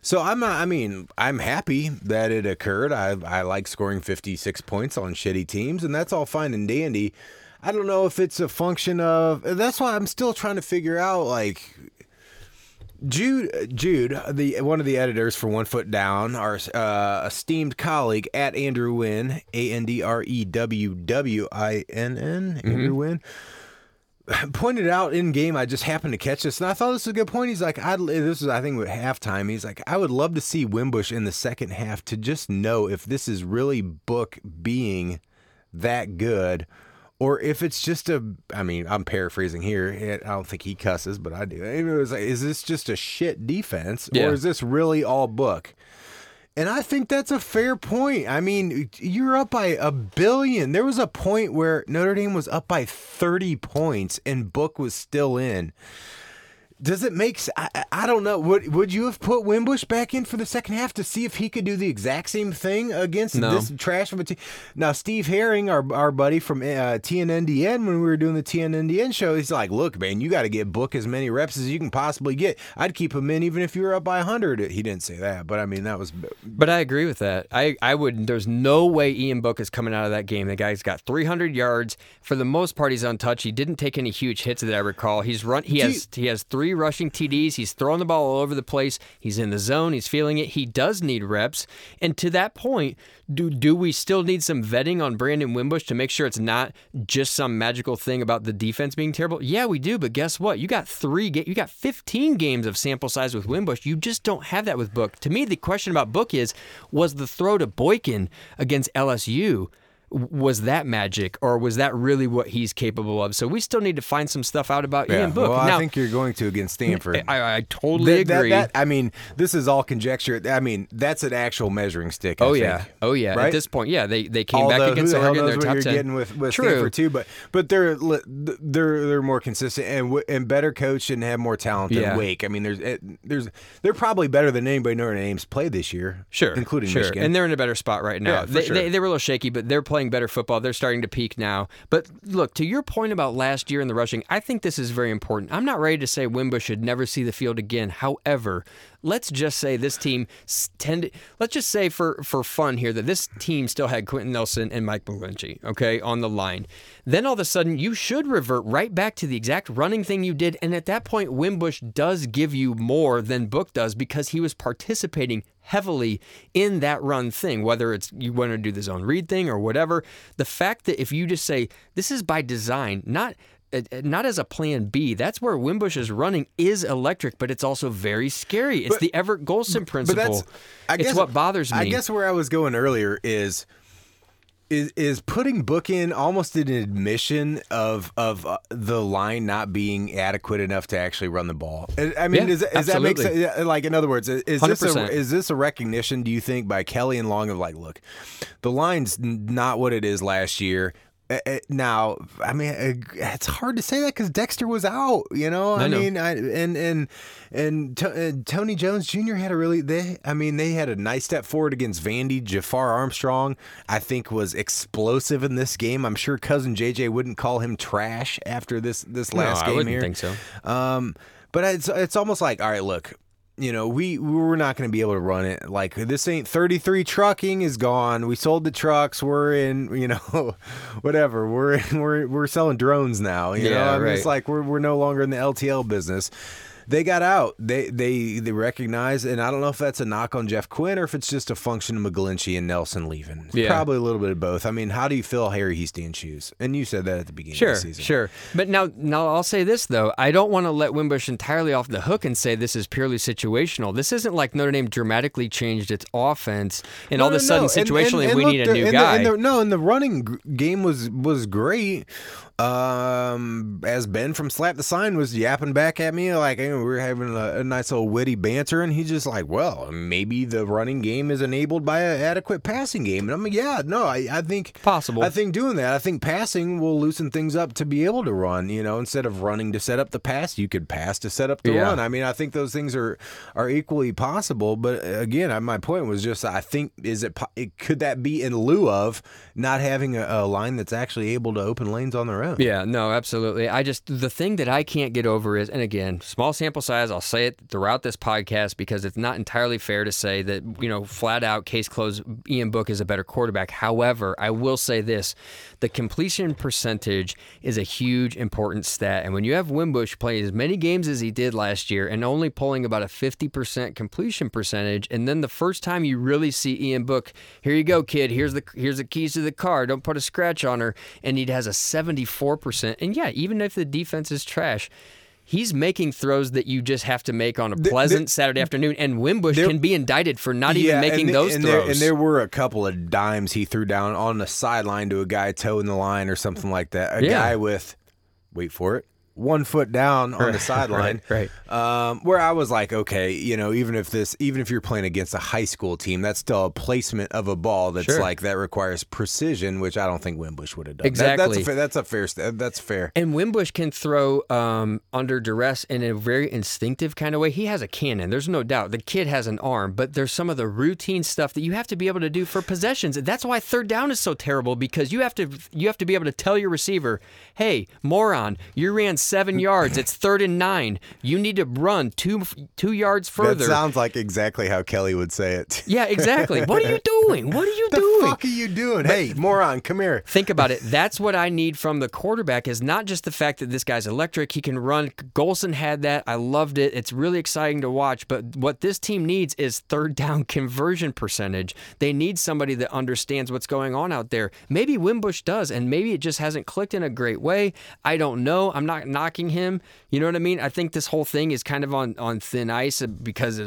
So I'm not, I mean, I'm happy that it occurred. I I like scoring 56 points on shitty teams and that's all fine and dandy. I don't know if it's a function of that's why I'm still trying to figure out like Jude Jude, the one of the editors for One Foot Down, our uh, esteemed colleague at Andrew Winn, A N D R E W W I N N, Andrew Winn pointed out in game. I just happened to catch this, and I thought this was a good point. He's like, I'd, "This is, I think, at halftime." He's like, "I would love to see Wimbush in the second half to just know if this is really Book being that good, or if it's just a i mean, I'm paraphrasing here. I don't think he cusses, but I do. Like, is this just a shit defense, Yeah. or is this really all Book? And I think that's a fair point. I mean, you're up by a billion. There was a point where Notre Dame was up by 30 points and Book was still in. Does it make I don't know. Would would you have put Wimbush back in for the second half to see if he could do the exact same thing against No. this trash of a team? Now, Steve Herring, our our buddy from uh, TNNDN, when we were doing the TNNDN show, he's like, "Look, man, you got to get Book as many reps as you can possibly get. I'd keep him in even if you were up by 100." He didn't say that, but I mean that was But I agree with that. I, I would. There's no way Ian Book is coming out of that game. The guy's got 300 yards. For the most part, he's untouched. He didn't take any huge hits that I recall. He's run. He has he has three rushing TDs. He's throwing the ball all over the place. He's in the zone. He's feeling it. He does need reps. And to that point, do do we still need some vetting on Brandon Wimbush to make sure it's not just some magical thing about the defense being terrible? Yeah, we do. But guess what? You got three. You got 15 games of sample size with Wimbush. You just don't have that with Book. To me, the question about Book is: Was the throw to Boykin against LSU? Was that magic, or was that really what he's capable of? So we still need to find some stuff out about Ian Book. Well, now, I think you're going to against Stanford. I, I totally That- that- agree. that- I mean, this is all conjecture. I mean, that's an actual measuring stick. I oh think. yeah, oh yeah. Right? At this point, yeah, they they came Although, back against the Oregon. They're what top you're ten. getting with, with True. Stanford too, but but they're they're they're more consistent and and better coached and have more talent than Yeah. Wake. I mean, there's eh, there's they're probably better than anybody Notre Dame's played this year. Sure, including sure. Michigan. and they're in a better spot right now. Yeah, they, sure. they, they were a little shaky, but they're playing better football. They're starting to peak now. But look, to your point about last year in the rushing, I think this is very important. I'm not ready to say Wimbush should never see the field again. However, let's just say this team tended. Let's just say for for fun here that this team still had Quenton Nelson and Mike McGlinchey, okay, on the line. Then all of a sudden, you should revert right back to the exact running thing you did, and at that point, Wimbush does give you more than Book does because he was participating heavily in that run thing, whether it's you want to do the zone read thing or whatever. The fact that if you just say this is by design, not not as a plan B, that's where Wimbush is running is electric, but it's also very scary. It's But- the Everett Golson principle. I it's what bothers me. I guess where I was going earlier is is is putting Book in almost an admission of of uh, the line not being adequate enough to actually run the ball. I I mean, Yeah, is, is that make sense? Like in other words, is this a, is this a recognition? Do you think by Kelly and Long of like, look, the line's not what it is last year. Uh, uh, Now, I mean, uh, it's hard to say that because Dexter was out. You know, I, I know. mean, I, and and and uh, Tony Jones Jr. had a really they. I mean, they had a nice step forward against Vandy. Jafar Armstrong, I think, was explosive in this game. I'm sure cousin JJ wouldn't call him trash after this this last No, last I game wouldn't here. think so. Um, but it's it's almost like all right, look, you know, we we're not going to be able to run it. Like this ain't 33 trucking is gone. We sold the trucks. We're in, (laughs) you know, whatever. We're we're we're selling drones now. You know, I mean, it's right. like we're we're no longer in the LTL business. They got out. They they they recognize, and I don't know if that's a knock on Jeff Quinn or if it's just a function of McGlinchey and Nelson leaving. It's Yeah. Probably a little bit of both. I mean, how do you fill Harry Hiestand shoes? And you said that at the beginning Sure, of the season. sure. But now, now I'll say this though: I don't want to let Wimbush entirely off the hook and say this is purely situational. This isn't like Notre Dame dramatically changed its offense, and all of a sudden, situationally, we need a look, new and guy. The, and the, no, and the running game was was great. Um, as Ben from Slap the Sign was yapping back at me, like hey, we were having a, a nice little witty banter, and he's just like, "Well, maybe the running game is enabled by an adequate passing game." And I'm like, "Yeah, no, I, I think Possible. I think doing that, I think passing will loosen things up to be able to run. You know, instead of running to set up the pass, you could pass to set up the Yeah. run. I mean, I think those things are are equally possible. But uh, again, I- my point was just, I think is it, it could that be in lieu of not having a, a line that's actually able to open lanes on their own? Yeah, no, absolutely. I just the thing that I can't get over is, and again, small sample size. I'll say it throughout this podcast because it's not entirely fair to say that you know flat out case closed. Ian Book is a better quarterback. However, I will say this: the completion percentage is a huge important stat, and when you have Wimbush play as many games as he did last year and only pulling about a fifty percent completion percentage, and then the first time you really see Ian Book, here you go, kid. Here's the here's the keys to the car. Don't put a scratch on her, and he has a seventy four percent. And yeah, even if the defense is trash. He's making throws that you just have to make on a pleasant Saturday afternoon, and Wimbush there- can be indicted for not even Yeah, making and, those and throws. There, and there were a couple of dimes he threw down on the sideline to a guy toeing the line or something like that. A Yeah. guy with, wait for it, one foot down on the (laughs) sideline. right, Um, where I was like, okay, you know, even if this, even if you're playing against a high school team, that's still a placement of a ball that's Sure. like that requires precision, which I don't think Wimbush would have done. That- Exactly. that's a fair, that's a fair. That's fair. And Wimbush can throw um, under duress in a very instinctive kind of way. He has a cannon. There's no doubt. The kid has an arm, but there's some of the routine stuff that you have to be able to do for possessions. That's why third down is so terrible because you have to you have to be able to tell your receiver, "Hey, moron, you ran seven yards. It's third and nine. You need to run two two yards further." That sounds like exactly how Kelly would say it. (laughs) yeah, exactly. What are you doing? What are you the doing? The fuck are you doing? hey, moron, come here. Think about it. That's what I need from the quarterback is not just the fact that this guy's electric. He can run. Golson had that. I loved it. It's really exciting to watch. But what this team needs is third down (laughs) conversion percentage. They need somebody that understands what's going on out there. Maybe Wimbush does, and maybe it just hasn't clicked in a great way. I don't know. I'm not knocking him. You know what I mean? I think this whole thing is kind of on, on thin ice because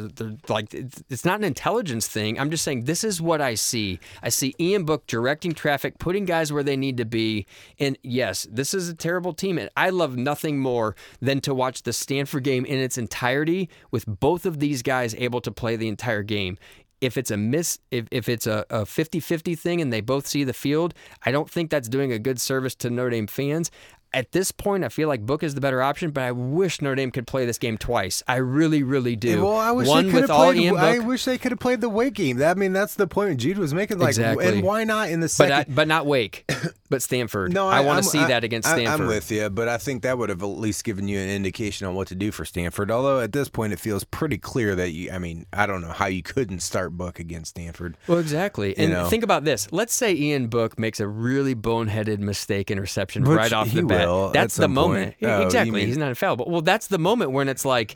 like it's, it's not an intelligence thing. I'm just saying this is what I see. I see Ian Book directing traffic, putting guys where they need to be. And yes, this is a terrible team. And I love nothing more than to watch the Stanford game in its entirety with both of these guys able to play the entire game. If it's a miss, if, if it's a, a 50-50 thing and they both see the field, I don't think that's doing a good service to Notre Dame fans. At this point, I feel like Book is the better option, but I wish Notre Dame could play this game twice. I really, really do. Well, I wish One they could have played. Ian I wish they could have played the Wake game. I mean, that's the point Jude was making. Like, Exactly. and why not in the but I, second? but not Wake, (coughs) but Stanford. no, I, want I'm- to see I- that against Stanford. I'm with you, but I think that would have at least given you an indication on what to do for Stanford. Although at this point, it feels pretty clear that you. I mean, I don't know how you couldn't start Book against Stanford. Well, exactly. And know. think about this. Let's say Ian Book makes a really boneheaded mistake interception Which right off the bat. Will that's the moment. Oh, exactly. He's not infallible. Well, that's the moment when it's like,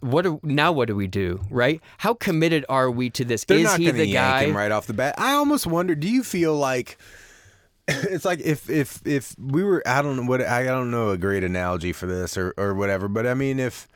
what do, now? What do we do? Right? How committed are we to this? They're Is not he the yank guy? him right off the bat. I almost wonder. Do you feel like (laughs) it's like if if if we were? I don't know what I don't know a great analogy for this or or whatever. But I mean, if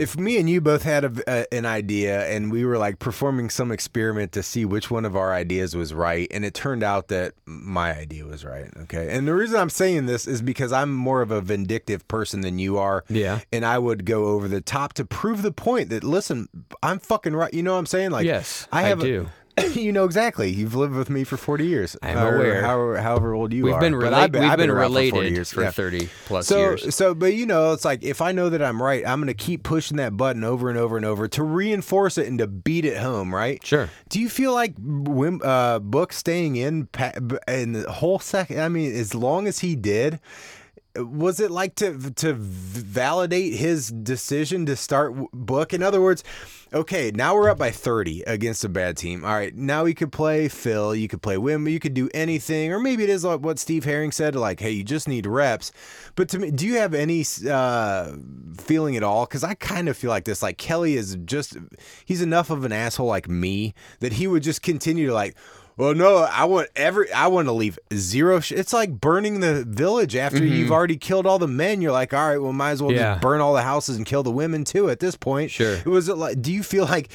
if me and you both had a, a, an idea and we were like performing some experiment to see which one of our ideas was right, and it turned out that my idea was right. Okay, and the reason I'm saying this is because I'm more of a vindictive person than you are. Yeah. and I would go over the top to prove the point that listen, I'm fucking right. You know what I'm saying? Like, Yes, I I have. a- do. (coughs) you know exactly. You've lived with me for 40 years. I'm However- aware. However, however old you We've are. been, rela- I've been, we've I've been, been around for 40 related years. for Yeah. 30 plus So, years. so, but you know, it's like if I know that I'm right, I'm going to keep pushing that button over and over and over to reinforce it and to beat it home, right? Sure. Do you feel like uh, Book staying in in the whole second? I mean, as long as he did, was it like to to validate his decision to start Book? In other words, okay, now we're up by 30 against a bad team. All right, now you could play Phil, you could play Wim, you could do anything, or maybe it is like what Steve Herring said, like, hey, you just need reps. But to me, do you have any uh, feeling at all? Because I kind of feel like this, like Kelly is just he's enough of an asshole like me that he would just continue to like. Well, no, I want every. I want to leave zero. Sh- it's like burning the village after mm-hmm. you've already killed all the men. You're like, all right, well, might as well Yeah. just burn all the houses and kill the women too. At this point, Sure. It was uh, like, do you feel like,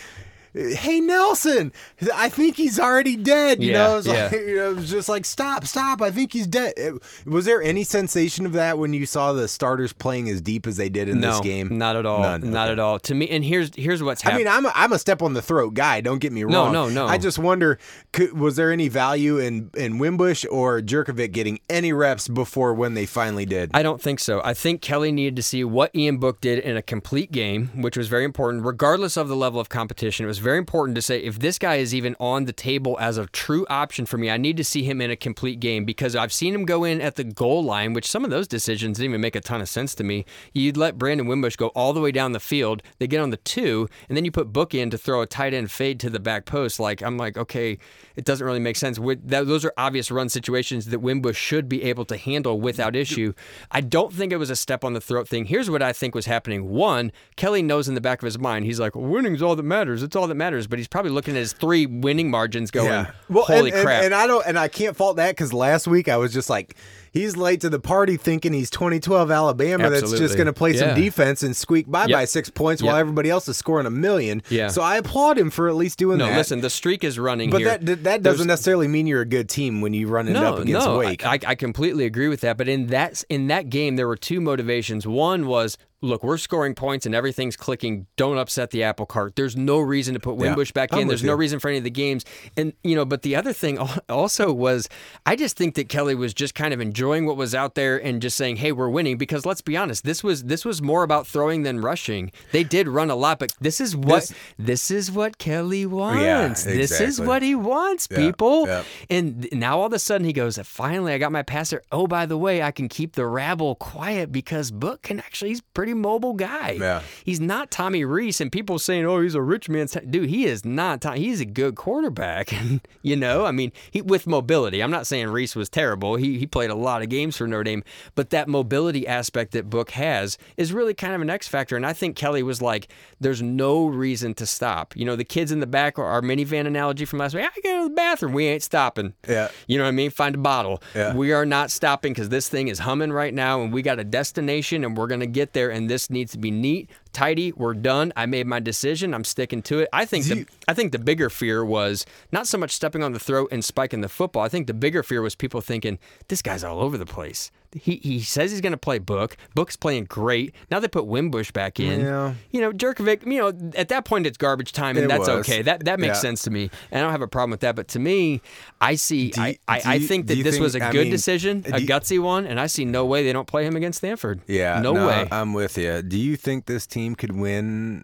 hey Nelson, I think he's already dead. You Yeah, know, it's like, yeah. (laughs) you know, it was just like, stop, stop. I think he's dead. It- was there any sensation of that when you saw the starters playing as deep as they did in no, this game? not at all. None. Not Okay. at all. To me, and here's here's what's happening. I mean, I'm a, I'm a step on the throat guy. Don't get me wrong. No, no, no. I just wonder, could, was there any value in in Wimbush or Jurkovec getting any reps before when they finally did? I don't think so. I think Kelly needed to see what Ian Book did in a complete game, which was very important, regardless of the level of competition. It was very important to say if this guy is even on the table as a true option for me, I need to see him in a complete game because I've seen him go in at the goal line, which some of those decisions didn't even make a ton of sense to me. You'd let Brandon Wimbush go all the way down the field, they get on the two, and then you put Book in to throw a tight end fade to the back post. Like I'm like, okay, it doesn't really make sense. Those are obvious run situations that Wimbush should be able to handle without issue. I don't think it was a step on the throat thing. Here's what I think was happening. One, Kelly knows in the back of his mind, he's like, winning's all that matters. It's all that matters. But he's probably looking at his three winning margins going, Well, holy and, and- crap. And, I don't, and I can't fault that because last week I was just like, he's late to the party, thinking he's 2012 Alabama that's just going to play some defense and squeak by Yep. by six points while everybody else is scoring a million. Yeah. So I applaud him for at least doing no, that. listen, the streak is running but here. that that doesn't necessarily mean you're a good team when you run it up against no, Wake. I, I completely agree with that. But in that in that game, there were two motivations. One was, look, we're scoring points and everything's clicking. Don't upset the apple cart. There's no reason to put Yeah, Wimbush back I'm in. There's no reason for any of the games. And you know, but the other thing also was, I just think that Kelly was just kind of enjoying what was out there and just saying, hey, we're winning. Because let's be honest, this was this was more about throwing than rushing. They did run a lot, but this is what This- this, is what Kelly wants. This is what he wants, Yeah, people. yeah. And now all of a sudden he goes, finally, I got my passer. Oh, by the way, I can keep the rabble quiet because Book can actually, he's pretty mobile guy. Yeah. He's not Tommy Rees. And people saying, oh, he's a rich man's. t-" Dude, he is not. Tom- he's a good quarterback. And (laughs) you know, I mean, he with mobility. I'm not saying Rees was terrible. He, he played a lot of games for Notre Dame. But that mobility aspect that Book has is really kind of an X factor. And I think Kelly was like, there's no reason to stop. You know, the kids in the back are our minivan analogy from last week. I go to the bathroom. We ain't stopping. Yeah. You know what I mean? Find a bottle. Yeah. We are not stopping because this thing is humming right now and we got a destination and we're going to get there and this needs to be neat, tidy. We're done. I made my decision. I'm sticking to it. I think Do the, you- I think the bigger fear was not so much stepping on the throat and spiking the football. I think the bigger fear was people thinking this guy's all over the place. He, he says he's going to play Book. Book's playing great. Now they put Wimbush back in. Yeah. You know, Jurkovec, you know, at that point it's garbage time and It that's was. okay. That that makes Yeah. sense to me. And I don't have a problem with that. But to me, I see, you- I, I, I think that this think- was a I good mean, decision, a you- gutsy one, and I see no way they don't play him against Stanford. Yeah, no, way. I'm with you. Do you think this team could win?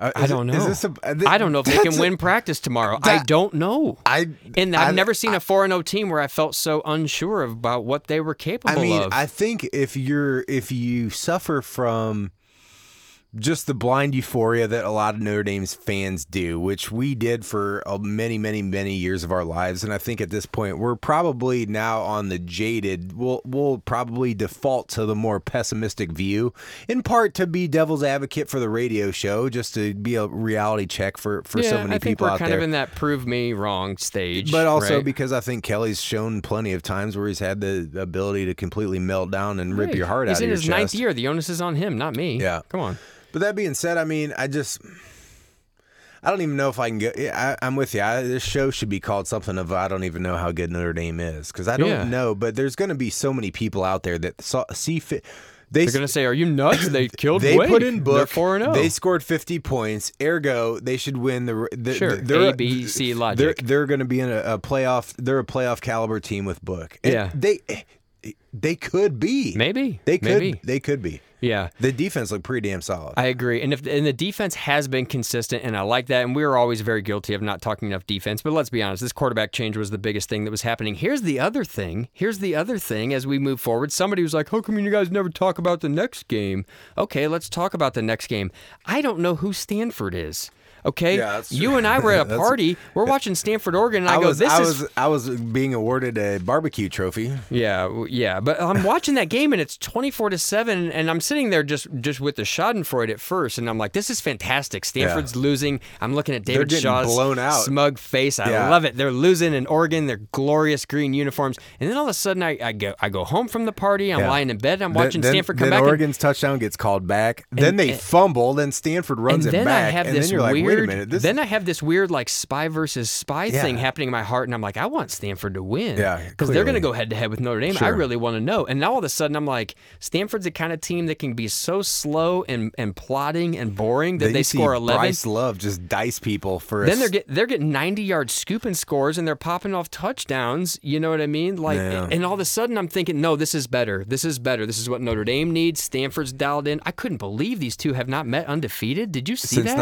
Uh, I don't know. Is this a, uh, I don't know if they can a- win practice tomorrow. I don't know. I and I've I- never seen a four and zero team where I felt so unsure about what they were capable of. I mean, of. I think if you're if you suffer from just the blind euphoria that a lot of Notre Dame's fans do, which we did for uh, many, many, many years of our lives, and I think at this point we're probably now on the jaded. We'll we'll probably default to the more pessimistic view, in part to be devil's advocate for the radio show, just to be a reality check for for yeah, so many I think people we're out kind there. of in that prove me wrong stage. But also right? because I think Kelly's shown plenty of times where he's had the ability to completely melt down and rip Hey, your heart he's out in of your his chest. ninth year. The onus is on him, not me. Yeah. come on. But that being said, I mean, I just. I don't even know if I can get. Yeah, I, I'm with you. I, this show should be called something of I don't even know how good Notre Dame is because I don't Yeah. know. But there's going to be so many people out there that saw, see fit. They They're gonna say, "Are you nuts? They (coughs) killed they Wake. put in They're book. four and oh." zero. They scored 50 points. Ergo, they should win the. the Sure, they're, A, B, C They're, logic. they're going to be in a, a playoff. They're a playoff caliber team with book. And Yeah. They. They could be. Maybe. They could. Maybe. They could be. Yeah. The defense looked pretty damn solid. I agree, and if and the defense has been consistent, and I like that. And we are always very guilty of not talking enough defense. But let's be honest, this quarterback change was the biggest thing that was happening. Here's the other thing. Here's the other thing. As we move forward, somebody was like, "How come you guys never talk about the next game?" Okay, let's talk about the next game. I don't know who Stanford is. Okay, Yeah, you and I were at a (laughs) party. We're watching Stanford, Oregon, and I, I go, was "This I is was I was being awarded a barbecue trophy. yeah, yeah, but I'm watching that game and it's 24 to 7 and I'm sitting there just just with the Schadenfreude at first and I'm like this is fantastic. Stanford's losing. I'm looking at David Shaw's blown out. smug face. I Yeah. love it. They're losing in Oregon, their glorious green uniforms. And then all of a sudden I, I go I go home from the party. I'm Yeah. lying in bed. I'm watching then, Stanford come then back and- Oregon's touchdown gets called back. then they and- fumble. Then Stanford runs and it then back. I have and this then you're like, weird. minute. This then I have this weird like spy versus spy Yeah. thing happening in my heart, and I'm like, I want Stanford to win. Yeah, because they're going to go head to head with Notre Dame. I really want to know. And now all of a sudden, I'm like, Stanford's the kind of team that can be so slow and and plodding and boring that then they score 11. Bryce Love just dice people for. Then they're get they're getting 90 yard scooping scores and they're popping off touchdowns. You know what I mean? Like, Yeah. and all of a sudden I'm thinking, no, this is better. This is better. This is what Notre Dame needs. Stanford's dialed in. I couldn't believe these two have not met undefeated. Did you see that? since that?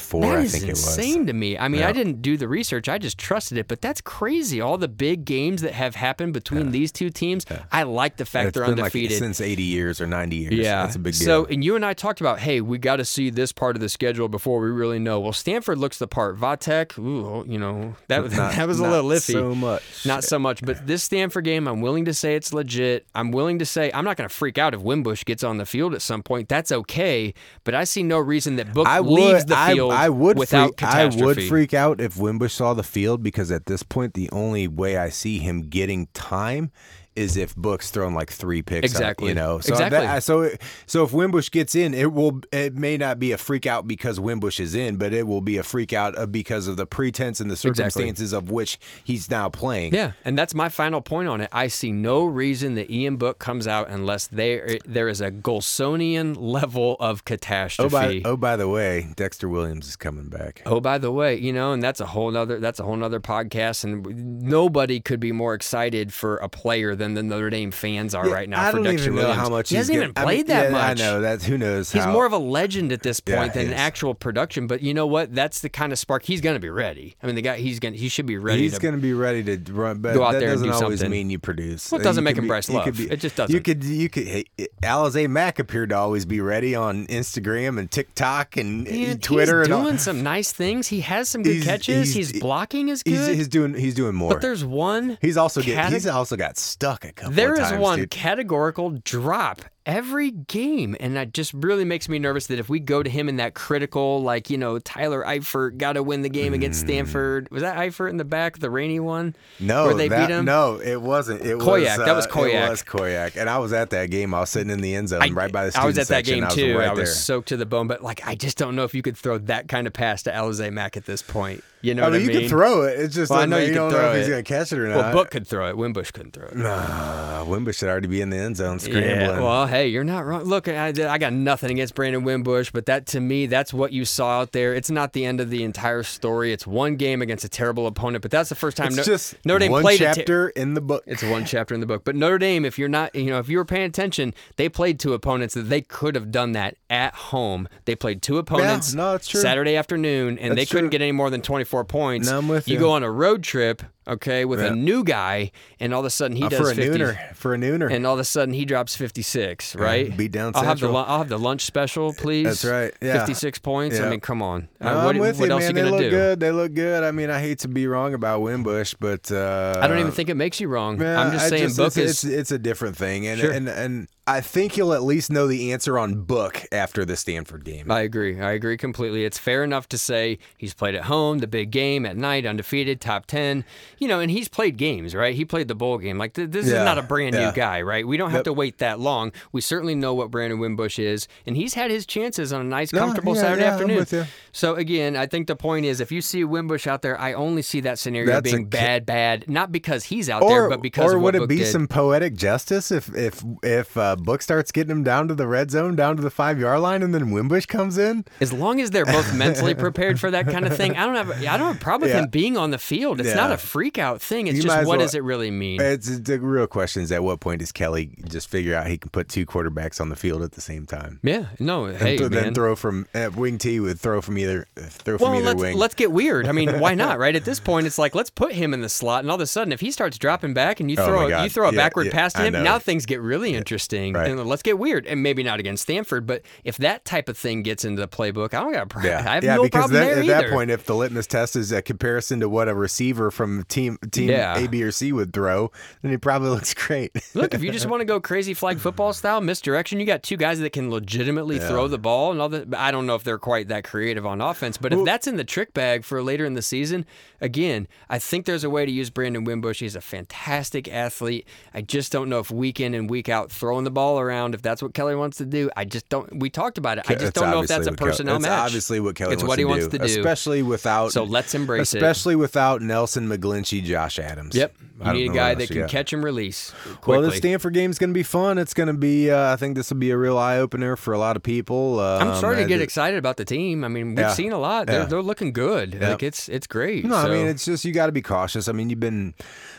1924, That I think it was. insane to me. I mean, I didn't do the research; I just trusted it. But that's crazy. All the big games that have happened between these two teams, I like the fact they're undefeated. like since 80 years or 90 years. yeah, that's a big deal. So, and you and I talked about, hey, we got to see this part of the schedule before we really know. Well, Stanford looks the part. Vatek, ooh, oh, you know, that Not- (laughs) that was a little iffy. so much. Not so much. But this Stanford game, I'm willing to say it's legit. I'm willing to say I'm not going to freak out if Wimbush gets on the field at some point. That's okay. But I see no reason that Book I leaves would, the I, field I would without freak, I would freak out if Wimbush saw the field because at this point, the only way I see him getting time is if Book's thrown like three picks. out, Exactly. you know, so Exactly. That, so so if Wimbush gets in, it will. It may not be a freak out because Wimbush is in, but it will be a freak out uh, because of the pretense and the circumstances of which he's now playing. Yeah, and that's my final point on it. I see no reason that Ian Book comes out unless there there is a Golsonian level of catastrophe. Oh by oh by the way, Dexter Williams is coming back. Oh, by the way, you know, and that's a whole nother that's a whole nother podcast, and nobody could be more excited for a player than the Notre Dame fans are Yeah, right now I for don't Dexter even know how much he hasn't gonna- even I mean, played that yeah, much. I know that. Who knows? He's how, more of a legend at this point he than an actual production. But you know what? That's the kind of spark he's going to be ready. I mean, the guy he's going he should be ready. He's going to be ready to run, but go out that there and doesn't do always something. mean you produce. Well, it doesn't You make him be- Bryce Love. be- It just doesn't. You could, you could. Hey, eh, Alize Mack appeared to always be ready on Instagram and TikTok and Man, Twitter he's and all. doing some nice things. He has some good He's- catches. he's- He's, blocking is good. He's, he's doing. He's doing more. but there's one. he's also get, cate- he's also got stuck a couple. There is times, one dude. categorical drop every game, and that just really makes me nervous that if we go to him in that critical, like you know, Tyler Eifert got to win the game against Stanford. Was that Eifert in the back, the rainy one? No, where they that, beat him. no, it wasn't. It Koyack, was that was uh, Koyack. It was Koyack, and I was at that game. I was sitting in the end zone, right by the. I was at that section. game I was too. Right I was soaked to the bone, but like I just don't know if you could throw that kind of pass to Alize Mack at this point. You know I what mean, I you mean? can throw it. It's just Well, I know you don't know throw if he's going to catch it or not. well, Book could throw it. Wimbush couldn't throw it. Nah, Wimbush should already be in the end zone scrambling. Yeah, well, hey, you're not wrong. Look, I, I got nothing against Brandon Wimbush, but that to me, that's what you saw out there. It's not the end of the entire story. It's one game against a terrible opponent, but that's the first time it's No- just Notre Dame one played ter- chapter in the book. It's one chapter in the book. But Notre Dame, if you're not, you know, if you were paying attention, they played two opponents that they could have done that at home. They played two opponents no, it's true. Saturday afternoon, and they couldn't true. get any more than 24 points. No, I'm with you you. go on a road trip, okay, with Yeah. a new guy, and all of a sudden he Uh, does for a 50. nooner. For a nooner. And all of a sudden he drops 56, right? beat down I'll have the I'll have the lunch special, please. That's right, yeah. 56 points. I mean, come on. No, Uh, what I'm with what you, else man. you they gonna look do? good. They look good. I mean, I hate to be wrong about Wimbush, but uh, I don't even think it makes you wrong. Yeah, I'm just I saying Book it's, is it's, it's a different thing, and Sure. and and I think you'll at least know the answer on Book after the Stanford game. I agree. I agree completely. It's fair enough to say he's played at home, the big game at night, undefeated, top 10. You know, and he's played games, right? He played the bowl game. Like, th- this Yeah, is not a brand yeah. new guy, right? We don't have Yep. to wait that long. We certainly know what Brandon Wimbush is, and he's had his chances on a nice, No, comfortable yeah, Saturday afternoon. So, again, I think the point is if you see Wimbush out there, I only see that scenario That's being bad, bad, not because he's out or there, but because or would it be did. some poetic justice if if if uh, Book starts getting him down to the red zone, down to the five yard line, and then Wimbush comes in. As long as they're both mentally (laughs) prepared for that kind of thing, I don't have I don't have a problem with him being on the field. It's not a a freak out thing. It's You just what well- does it really mean? It's the real question is at what point does Kelly just figure out he can put two quarterbacks on the field at the same time? yeah, no, And hey th- man. then throw from uh, wing T would throw from either throw from well, either let's wing. let's get weird. I mean, (laughs) why not? Right at this point, it's like let's put him in the slot, and all of a sudden, if he starts dropping back and you Oh throw my a, you throw a Yeah, backward yeah, pass to I him, know. now things get really interesting. Right. And let's get weird, and maybe not against Stanford, but if that type of thing gets into the playbook, I don't got a problem. yeah, I have yeah, no because problem then, there at that point, if the litmus test is a comparison to what a receiver from team team Yeah. A, B, or C would throw, then he probably (laughs) looks great. Look, if you just (laughs) want to go crazy flag football style, misdirection, you got two guys that can legitimately throw the ball and all that. I don't know if they're quite that creative on offense, but if that's in the trick bag for later in the season, again, I think there's a way to use Brandon Wimbush. He's a fantastic athlete. I just don't know if week in and week out throwing the ball around, if that's what Kelly wants to do. I just don't. We talked about it. I just don't know if that's a personnel it's match. obviously what Kelly It's wants what he to wants do, to do. especially without. So let's embrace it. especially without Nelson McGlinchey, Josh Adams. Yep. You need a guy that can catch and release Well, quickly. the Stanford is going to be fun. It's going to be. Uh, I think this will be a real eye opener for a lot of people. Um, I'm starting to get it- excited about the team. I mean, we've Yeah. seen a lot. They're, Yeah. they're looking good. Yeah. Like it's it's great. No, I mean it's just you got to be cautious. I mean you've been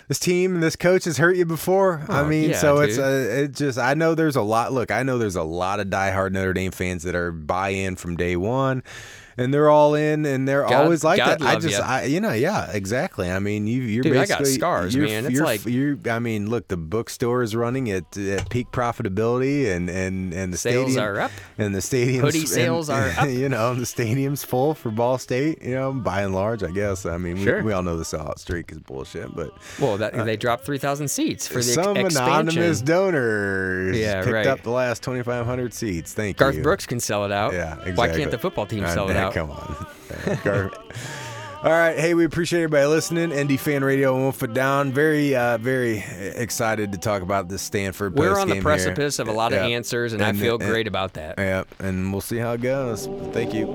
this team, and this coach has hurt you before. I Oh, mean, yeah, so it's uh, it just I know there's a lot. Look, I know there's a lot of diehard Notre Dame fans that are buy in from day one. And they're all in, and they're God- always like God that. I just, ya. I, you know, yeah, exactly. I mean, you, you're Dude, I got basically scars, you're, man. It's you're, like- you're. I mean, look, the bookstore is running at, at peak profitability, and and and the Sales stadium are up. and the stadium Hoodie sales are (laughs) up. You know, the stadium's full for Ball State. You know, by and large, I guess. I mean, we, Sure. we all know the sellout streak is bullshit, but Well, that, they dropped 3,000 seats for the some anonymous donors Yeah, picked right. up the last 2,500 seats. Thank Garth you. Garth Brooks can sell it out. Yeah, exactly. Why can't the football team Uh, sell it yeah, out? Come on. All right, hey, we appreciate everybody listening. ND Fan Radio won't foot down. Very, uh, very excited to talk about this Stanford. We're on the postgame here. precipice of a lot of Yeah. answers, and, I feel great about that. Yeah, and we'll see how it goes. Thank you.